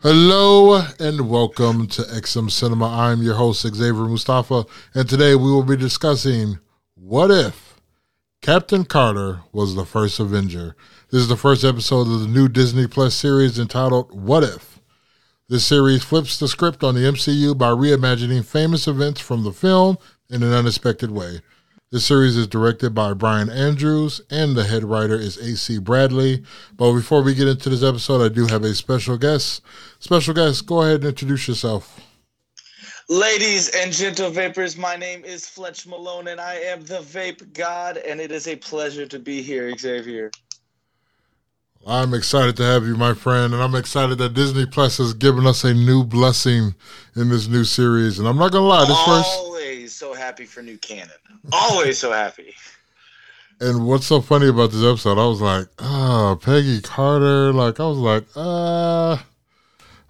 Hello and welcome to XM Cinema. I'm your host, Xavier Mustafa, and today we will be discussing What If Captain Carter was the first Avenger. This is the first episode of the new Disney Plus series entitled What If. This series flips the script on the MCU by reimagining famous events from the film in an unexpected way. This series is directed by Bryan Andrews, and the head writer is A.C. Bradley. But before we get into this episode, I do have a special guest. Special guest, go ahead and introduce yourself. Ladies and gentle vapors, my name is Fletch Malone, and I am the Vape God, and it is a pleasure to be here, Xavier. I'm excited to have you, my friend, and I'm excited that Disney Plus has given us a new blessing in this new series. And I'm not gonna lie, this first oh, Always so happy for new canon. Always so happy. And what's so funny about this episode? I was like, ah, Peggy Carter. Like, I was like, uh,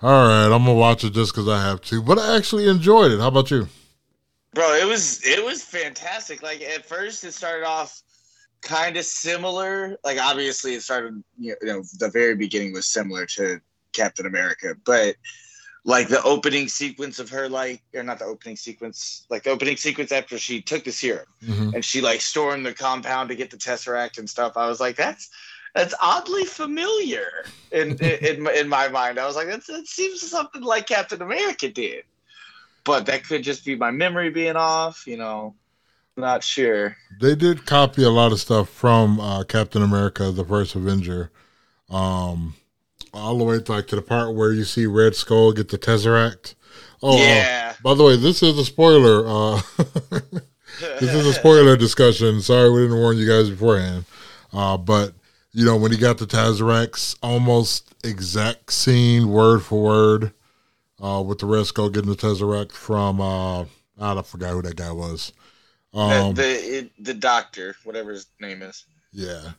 all right, I'm gonna watch it just because I have to. But I actually enjoyed it. How about you? Bro, it was it was fantastic. Like at first, it started off kind of similar. Like obviously, it started you know the very beginning was similar to Captain America, but like the opening sequence of her like or not the opening sequence like the opening sequence after she took the serum Mhm. and she like stormed the compound to get the tesseract and stuff i was like that's that's oddly familiar in in, in, my- in my mind. I was like that's, it seems something like captain america did. But that could just be my memory being off you know not sure. They did copy a lot of stuff from uh, Captain America: The First Avenger, um, all the way to, like to the part where you see Red Skull get the Tesseract. Oh, uh, yeah by the way, this is a spoiler. Uh, this is a spoiler discussion. Sorry, we didn't warn you guys beforehand. Uh, but you know, when he got the Tesseract, almost exact scene, word for word, uh, with the Red Skull getting the Tesseract from uh, I don't forgot who that guy was. the, Um, the, it, the doctor whatever his name is yeah,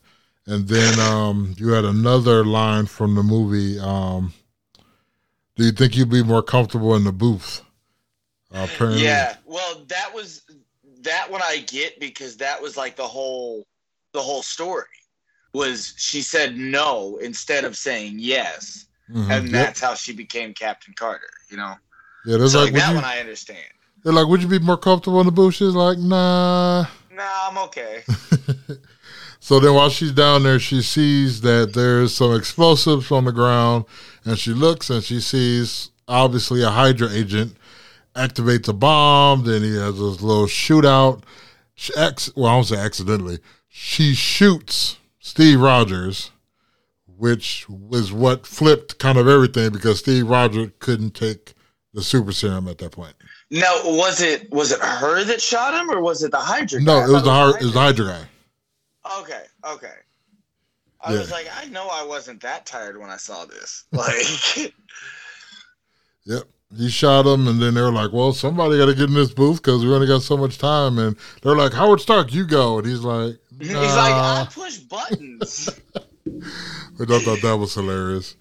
and then um, you had another line from the movie. Um, do you think you'd be more comfortable in the booth? Uh, apparently, Yeah, well, that was that one I get because that was like the whole the whole story was she said no instead of saying yes, Mhm. and Yep. that's how she became Captain Carter. You know, yeah. There's so like, like that you, one I understand. they're like, would you be more comfortable in the booth? She's like, nah. Nah, I'm okay. So then while she's down there, she sees that there's some explosives on the ground and she looks and she sees obviously a Hydra agent activates a bomb. Then he has this little shootout. She ex- well, I don't say accidentally. She shoots Steve Rogers, which was what flipped kind of everything because Steve Rogers couldn't take the super serum at that point. Now, was it was it her that shot him, or was it the Hydra? No, guy? It was the it was the Hydra guy. Okay, okay. I Yeah. was like, I know I wasn't that tired when I saw this. Like, Yep. He shot him, and then they're like, "Well, somebody got to get in this booth because we only got so much time." And they're like, "Howard Stark, you go." And he's like, he's like, I push buttons. Which I thought that was hilarious.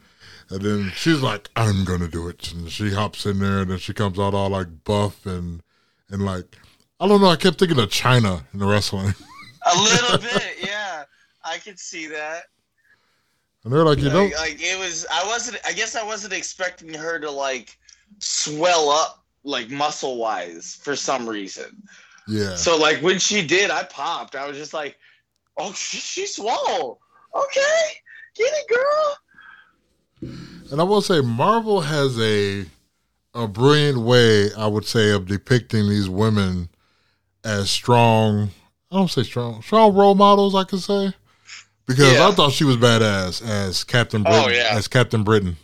And then she's like, "I'm gonna do it," and she hops in there, and then she comes out all like buff and and like, I don't know. I kept thinking of Chyna in the wrestling, A little bit, yeah. I could see that. and they're like, "You know, Like, like it was I wasn't I guess I wasn't expecting her to like swell up like muscle wise for some reason. yeah." So like when she did, I popped. I was just like, "Oh, she, she swole. Okay, get it, girl." And I will say, Marvel has a a brilliant way, I would say, of depicting these women as strong. I don't say strong, strong role models. I could say because I thought she was badass as Captain Oh, Britain. yeah. As Captain Britain,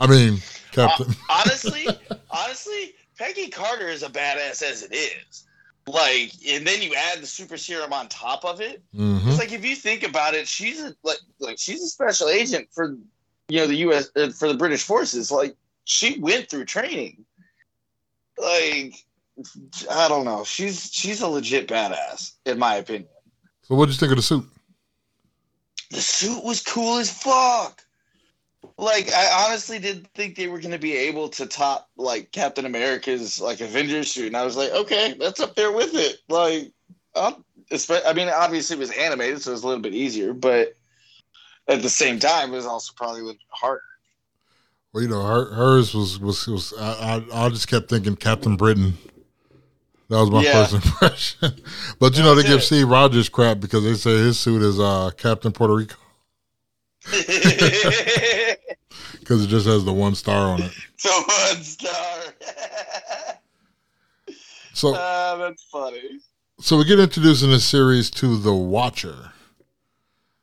I mean Captain. honestly, honestly, Peggy Carter is a badass as it is. Like, and then you add the super serum on top of it. Mhm. It's like if you think about it, she's a, like like she's a special agent for you know the U.S. Uh, for the British forces. Like she went through training. Like I don't know, she's she's a legit badass in my opinion. So, what did you think of the suit? The suit was cool as fuck. Like I honestly didn't think they were going to be able to top like Captain America's like Avengers suit, and I was like, okay, that's up there with it. Like, espe- I mean, obviously it was animated, so it was a little bit easier, but at the same time, it was also probably a little bit harder. Well, you know, her, hers was was was. I, I I just kept thinking Captain Britain. That was my Yeah. first impression. but you know, they give. Steve Rogers crap because they say his suit is uh Captain Puerto Rico because it just has the one star on it. the one star. So Ah, that's funny. so we get introduced in this series to the Watcher.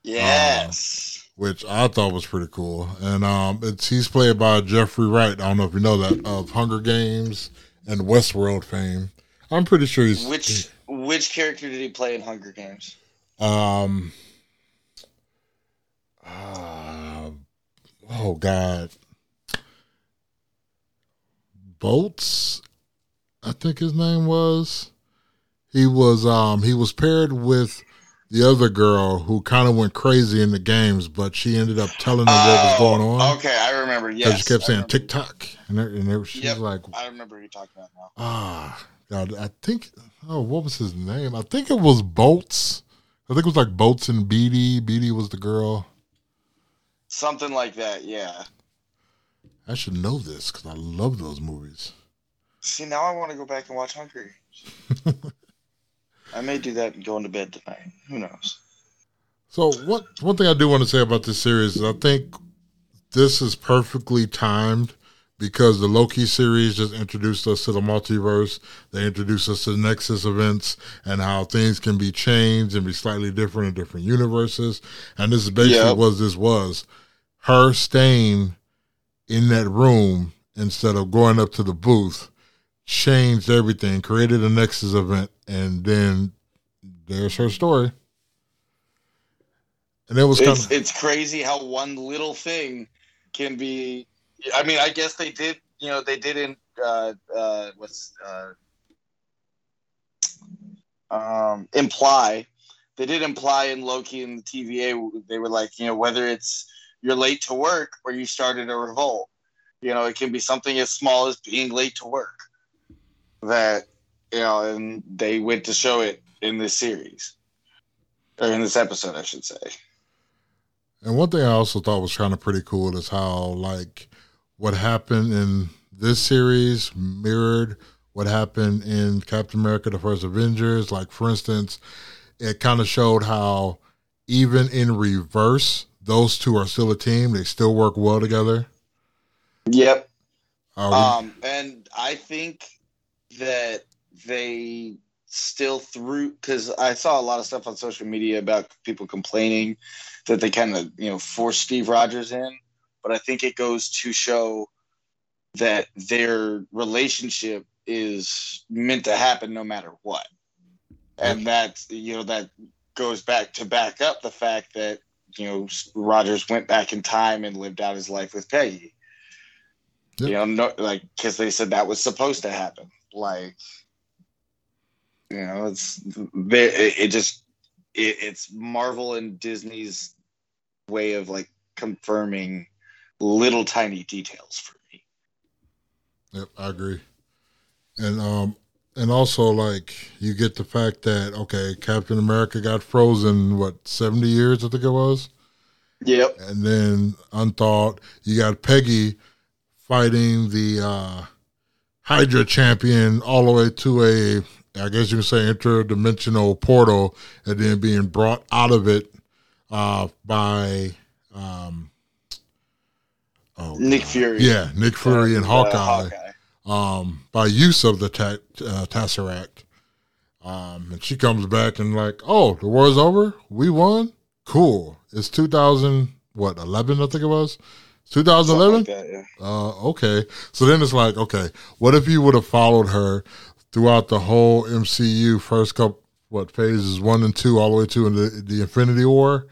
Yes. which I thought was pretty cool. And um, it's he's played by Jeffrey Wright. I don't know if you know that of Hunger Games and Westworld fame. I'm pretty sure he's which which character did he play in Hunger Games? um. Uh, oh God, Bolts, I think his name was. He was um he was paired with the other girl who kind of went crazy in the games, but she ended up telling them what was Oh, going on. Okay, I remember. Yes, she kept saying. TikTok, and, there, and there, she Yep. was like, I remember you're talking about now. ah, God, I think, oh, what was his name? I think it was Bolts. I think it was like Bolts and Beetee. Beetee was the girl. Something like that. Yeah. I should know this because I love those movies. See, now I want to go back and watch Games. I may do that going to bed tonight. Who knows? So, what one thing I do want to say about this series is I think this is perfectly timed because the Loki series just introduced us to the multiverse. They introduced us to the Nexus events and how things can be changed and be slightly different in different universes. And this is basically Yep. what this was. Her staying in that room instead of going up to the booth changed everything, created a Nexus event, and then there's her story. And it was kind It's of it's crazy how one little thing can be. I mean, I guess they did. You know, they didn't. Uh, uh, what's uh, um, imply? They did imply in Loki and the TVA. They were like, you know, whether it's you're late to work or you started a revolt. You know, it can be something as small as being late to work. That you know, and they went to show it in this series or in this episode, I should say. And one thing I also thought was kind of pretty cool is how like what happened in this series mirrored what happened in Captain America: The First Avengers. Like for instance, it kind of showed how even in reverse, those two are still a team. They still work well together. Yep. Um, and I think that they still through because I saw a lot of stuff on social media about people complaining that they kind of you know forced Steve Rogers in, but I think it goes to show that their relationship is meant to happen no matter what, and that you know that goes back to back up the fact that you know Rogers went back in time and lived out his life with Peggy. Yep. You know, no, like because they said that was supposed to happen. Like, you know, it's it just it, it's Marvel and Disney's way of like confirming little tiny details for me. Yep, I agree. And um and also like you get the fact that okay, Captain America got frozen what, 70 years I think it was? Yep. And then unthought you got Peggy fighting the uh Hydra champion all the way to a I guess you can say interdimensional portal and then being brought out of it uh by um oh, Nick God. Fury. Yeah, Nick Fury and Uh, Hawkeye um, by use of the ta- uh, Tesseract. Um, and she comes back and like, oh, the war's over. We won. Cool. It's 2000, what, 11, I think it was? 2011? like yeah. Uh, okay. So then it's like, okay, what if you would have followed her throughout the whole MCU first couple, what, phases one and two, all the way to the, the Infinity War?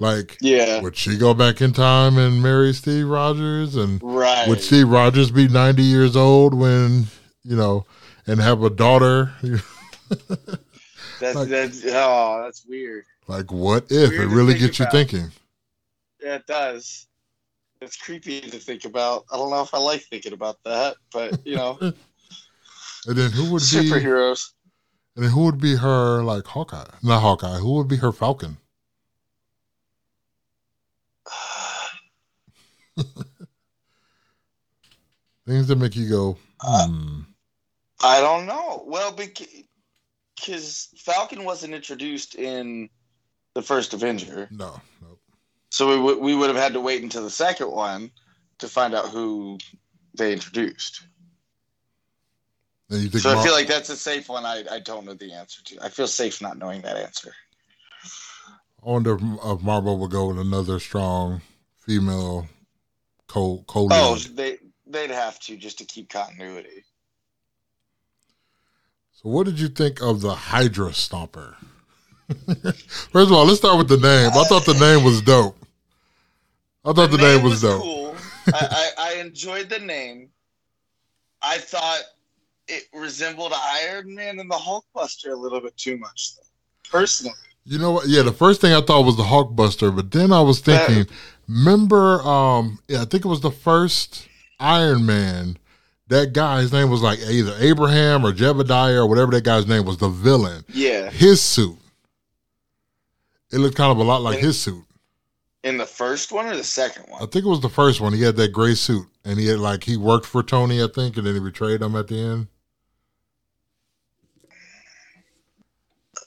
Like, Yeah. would she go back in time and marry Steve Rogers? And Right. would Steve Rogers be 90 years old when, you know, and have a daughter? that's like- that's oh, that's weird. like, what if? It really gets you thinking. Yeah, it does. It's creepy to think about. I don't know if I like thinking about that, but you know, And then who would be, superheroes. and then who would be her, like, Hawkeye? Not Hawkeye. Who would be her Falcon? Things that make you go, hmm. I don't know. Well, because Falcon wasn't introduced in the first Avenger. No, no. So we, w- we would have had to wait until the second one to find out who they introduced. So I feel like that's a safe one. I, I don't know the answer to. I feel safe not knowing that answer. I wonder if Marvel will go with another strong female co co. Oh, they they'd have to just to keep continuity. So, what did you think of the Hydra Stomper? First of all, let's start with the name. I thought the name was dope. I thought the, the name, name, was, was dope. Cool. I, I, I enjoyed the name. I thought it resembled Iron Man and the Hulkbuster a little bit too much, though, personally. You know what? Yeah, the first thing I thought was the Hulkbuster, but then I was thinking, remember, um, yeah, I think it was the first Iron Man. That guy, his name was like either Abraham or Jebediah or whatever that guy's name was, the villain. Yeah. His suit. It looked kind of a lot like in, his suit. In the first one or the second one? I think it was the first one. He had that gray suit and he had like he worked for Tony, I think, and then he betrayed him at the end.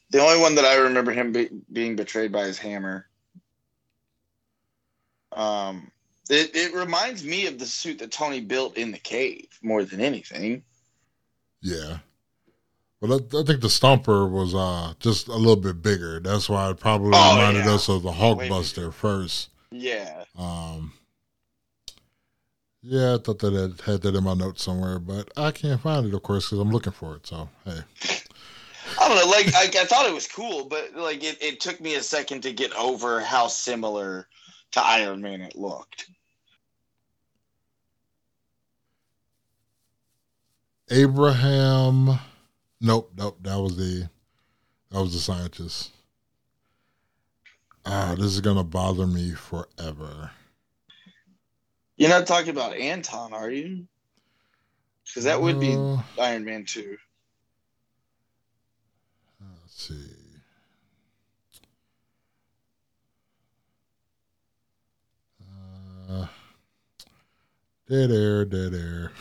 The only one that I remember him be, being betrayed by his hammer. Um, it, it reminds me of the suit that Tony built in the cave more than anything. Yeah. Well, I, I think the Stomper was uh, just a little bit bigger. That's why it probably oh, reminded yeah. us of the Hulkbuster first. Yeah. Um. Yeah, I thought that I had that in my notes somewhere, but I can't find it, of course, because I'm looking for it. So hey. I don't know. Like I, I thought it was cool, but like it, it took me a second to get over how similar to Iron Man it looked. Abraham. Nope, nope. That was the that was the scientist. Ah, this is gonna bother me forever. You're not talking about Anton, are you? Because that would be uh, Iron Man two. See. Uh, dead air, dead air.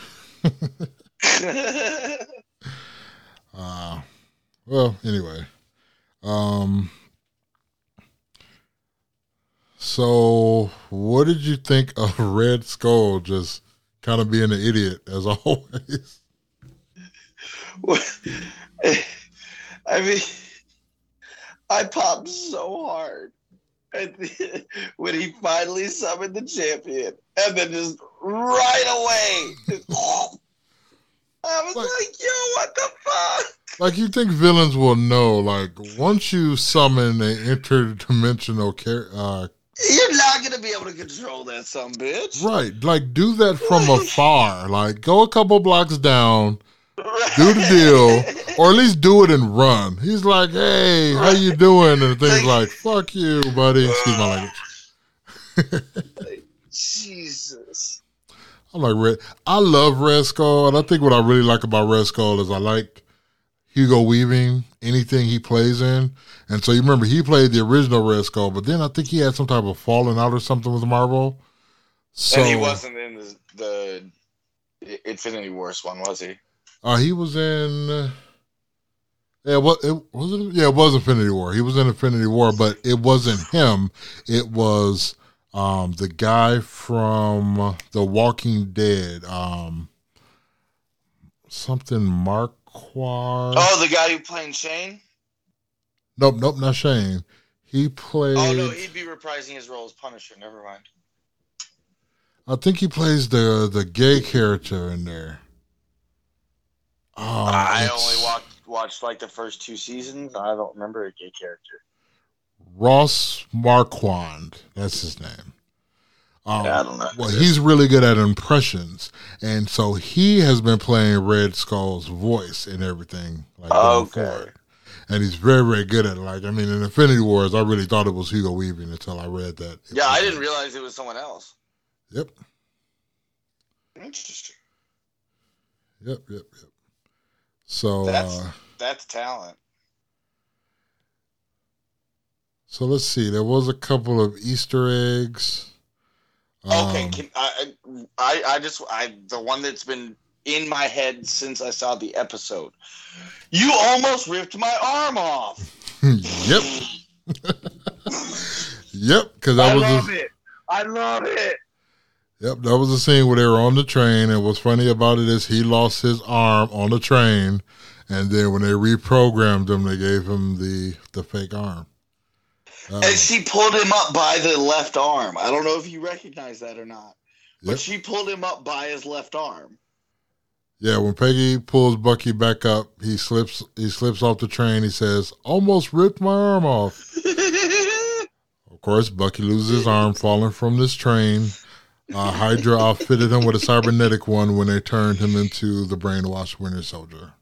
uh, well, anyway. Um, so, what did you think of Red Skull just kind of being an idiot as always? Well, I mean, I popped so hard when he finally summoned the champion, and then just right away, I was like, like, "Yo, what the fuck?" Like you think villains will know? Like once you summon an interdimensional character. Uh, you're not gonna be able to control that, some bitch. Right, like do that from afar. Like go a couple blocks down. Do the deal, or at least do it and run. He's like, "Hey, how you doing?" And the thing's like, "Fuck you, buddy." Excuse my language. Jesus. I'm like Red. I love Red Skull, and I think what I really like about Red Skull is I like Hugo Weaving anything he plays in. And so you remember he played the original Red Skull, but then I think he had some type of falling out or something with Marvel. So and he wasn't in the, the Infinity Wars one, was he? Uh, he was in. Uh, yeah, what it was it? Yeah, it was Infinity War. He was in Infinity War, but it wasn't him. It was um, the guy from The Walking Dead, um, something Marquand. Oh, the guy who played Shane. Nope, nope, not Shane. He played. Oh no, he'd be reprising his role as Punisher. Never mind. I think he plays the the gay character in there. Oh, I only watched watched like the first two seasons. I don't remember a gay character. Ross Marquand. That's his name. Um, yeah, I don't know. Well, he's really good at impressions, and so he has been playing Red Skull's voice and everything. Like okay. Forward. And he's very, very good at it. Like, I mean, in Infinity Wars, I really thought it was Hugo Weaving until I read that. Yeah, I didn't realize it was someone else. Yep. Interesting. Yep, yep, yep. So that's uh, that's talent. So let's see. There was a couple of Easter eggs. Okay, Um, can, I, I I just I the one that's been in my head since I saw the episode. You almost ripped my arm off. yep, yep. Because that I was love the, it. I love it. Yep. That was the scene where they were on the train, and what's funny about it is he lost his arm on the train, and then when they reprogrammed him, they gave him the the fake arm. Uh, And she pulled him up by the left arm. I don't know if you recognize that or not, but Yep. she pulled him up by his left arm. Yeah, when Peggy pulls Bucky back up, he slips he slips off the train. He says, "Almost ripped my arm off." Of course, Bucky loses his arm falling from this train. Uh, Hydra outfitted him with a cybernetic one when they turned him into the brainwashed Winter Soldier.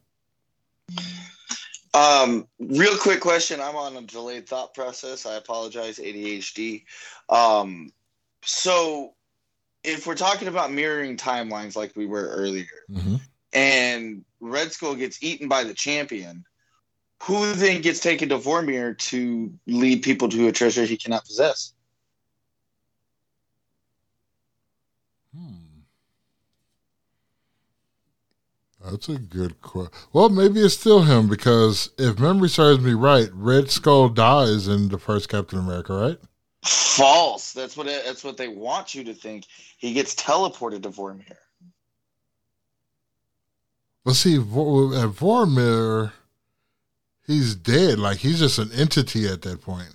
Um, real quick question. I'm on a delayed thought process. I apologize, ADHD. Um, so if we're talking about mirroring timelines like we were earlier, hmm and Red Skull gets eaten by the champion, who then gets taken to Vormir to lead people to a treasure he cannot possess? Hmm. That's a good question. Well, maybe it's still him because if memory serves me right, Red Skull dies in the first Captain America, right? False. That's what it, that's what they want you to think. He gets teleported to Vormir. But see, Vor- at Vormir, he's dead. Like he's just an entity at that point.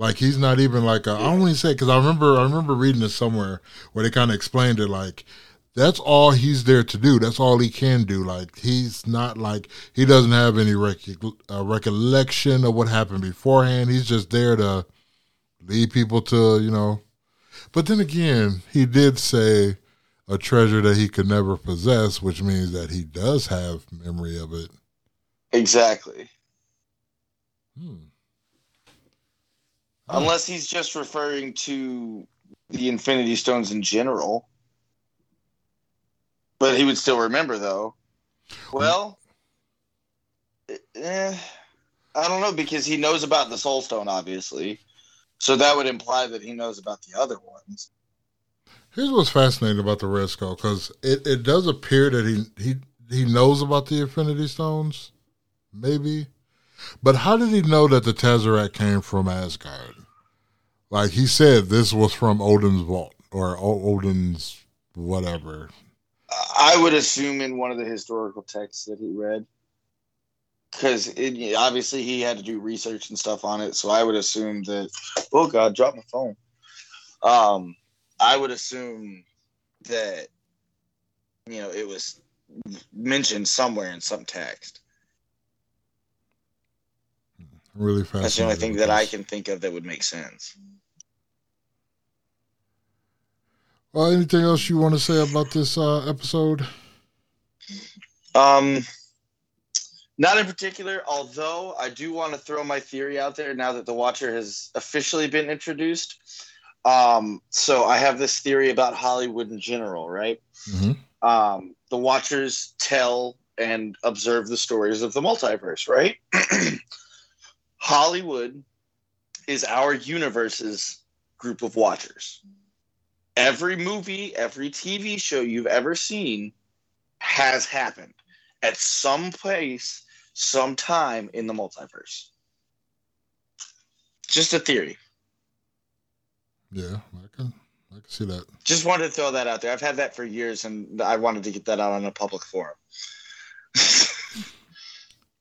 Like he's not even like a, I don't even say because I remember I remember reading it somewhere where they kind of explained it like that's all he's there to do. That's all he can do. Like he's not like he doesn't have any rec- uh, recollection of what happened beforehand. He's just there to lead people to you know. But then again, he did say a treasure that he could never possess, which means that he does have memory of it. Exactly. Hmm. Unless he's just referring to the Infinity Stones in general. But he would still remember, though. Well, eh, I don't know because he knows about the Soul Stone, obviously. So that would imply that he knows about the other ones. Here's what's fascinating about the Red Skull because it, it does appear that he he he knows about the Infinity Stones, maybe, but how did he know that the Tesseract came from Asgard? Like he said, this was from Odin's vault or Odin's whatever. I would assume in one of the historical texts that he read. Because obviously he had to do research and stuff on it. So I would assume that. Oh, God, drop my phone. Um, I would assume that, you know, it was mentioned somewhere in some text. Really fascinating. That's the only thing that I can think of that would make sense. Well, anything else you want to say about this uh, episode? Um, not in particular, although I do want to throw my theory out there now that the Watcher has officially been introduced. Um, so I have this theory about Hollywood in general, right? hmm Um, the Watchers tell and observe the stories of the multiverse, right? Hollywood is our universe's group of Watchers. Every movie, every TV show you've ever seen has happened at some place, sometime in the multiverse. Just a theory. Yeah, I can I can see that. Just wanted to throw that out there. I've had that for years, and I wanted to get that out on a public forum.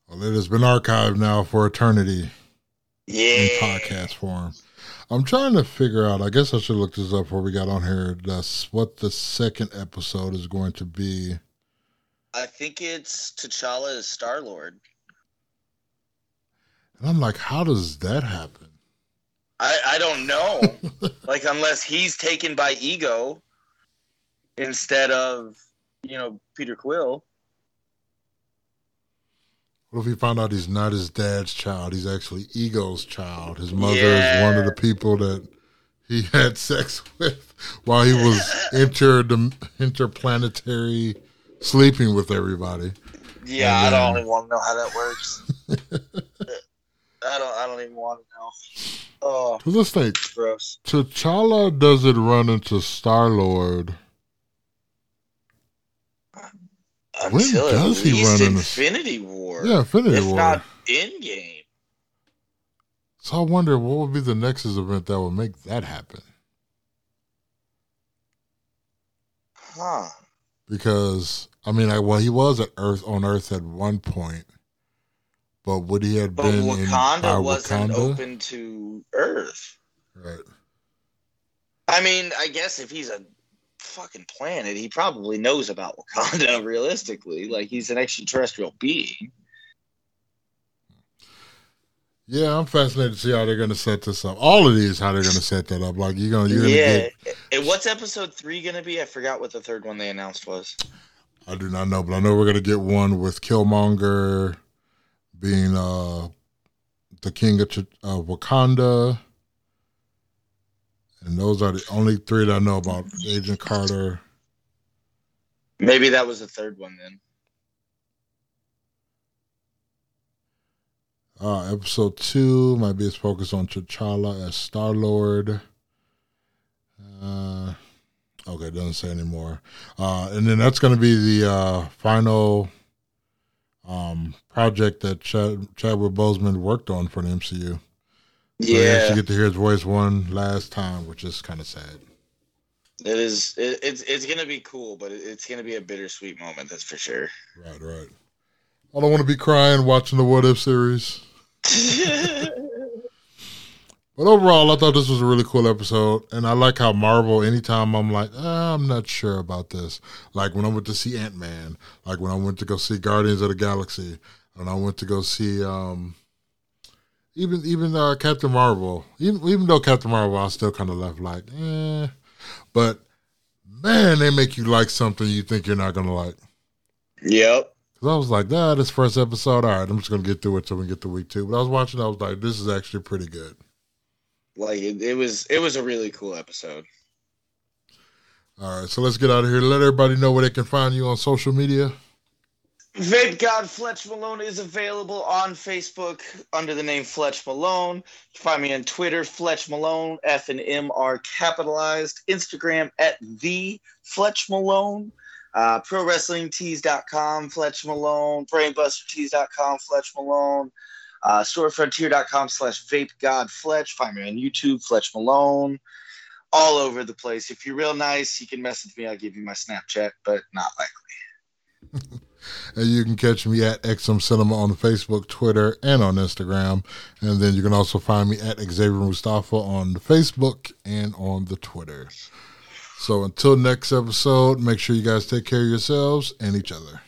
Well, it has been archived now for eternity. yeah. in podcast form. I'm trying to figure out. I guess I should look this up before we got on here. That's what the second episode is going to be. I think it's T'Challa as Star Lord. And I'm like, how does that happen? I, I don't know. like unless he's taken by ego instead of you know Peter Quill. What if he found out he's not his dad's child? He's actually Ego's child. His mother is one of the people that he had sex with while he was inter interplanetary sleeping with everybody. Yeah, And I don't then- even want to know how that works. I don't. I don't even want to know. Oh, let's think. gross. T'Challa doesn't run into Star Lord. When does at he least run Infinity War. Yeah, Infinity if War. not Endgame. So I wonder what would be the Nexus event that would make that happen. Huh. Because I mean, I, well, he was at Earth on Earth at one point, but would he have But been in Wakanda by wasn't Wakanda? open to Earth. Right. I mean, I guess if he's a fucking planet, he probably knows about Wakanda realistically. Like he's an extraterrestrial being. Yeah, I'm fascinated to see how they're going to set this up. All of these, how they're going to set that up. Like you're going, to you're going to yeah. get. And what's episode three gonna be? I forgot what the third one they announced was. I do not know, but I know we're going to get one with Killmonger being uh the king of, of Wakanda, and those are the only three that I know about. Agent Carter. Maybe that was the third one then. Uh, episode two might be its focus on T'Challa as Star Lord. Uh, okay, it doesn't say anymore. Uh, and then that's going to be the uh, final um, project that Chad, Chadwick Boseman worked on for the MCU. So you Yeah, actually get to hear his voice one last time, which is kind of sad. it is. It, it's it's gonna be cool, but it, it's gonna be a bittersweet moment. That's for sure. Right, right. I don't want to be crying watching the What If series. But overall, I thought this was a really cool episode, and I like how Marvel. Anytime I'm like, ah, I'm not sure about this. Like when I went to see Ant Man, like when I went to go see Guardians of the Galaxy, and I went to go see um, even even uh, Captain Marvel. Even even though Captain Marvel, I still kind of left like, eh. But man, they make you like something you think you're not gonna like. yep. Cause I was like, ah, this first episode, all right, I'm just gonna get through it till we get to week two. But I was watching, I was like, this is actually pretty good. Like it, it was. It was a really cool episode. All right, so let's get out of here. Let everybody know where they can find you on social media. Vape God Fletch Malone is available on Facebook under the name Fletch Malone. Find me on Twitter, Fletch Malone. F and M are capitalized. Instagram at the Fletch Malone. Uh, ProWrestlingTees.com, Fletch Malone. BrainBusterTees.com, Fletch Malone. Uh, StoreFrontier.com slash Vape God Fletch. Find me on YouTube, Fletch Malone. All over the place. If you're real nice, you can message me. I'll give you my Snapchat, but not likely. And you can catch me at XM Cinema on Facebook, Twitter, and on Instagram. And then you can also find me at Xavier Mustafa on the Facebook and on the Twitter. So until next episode, make sure you guys take care of yourselves and each other.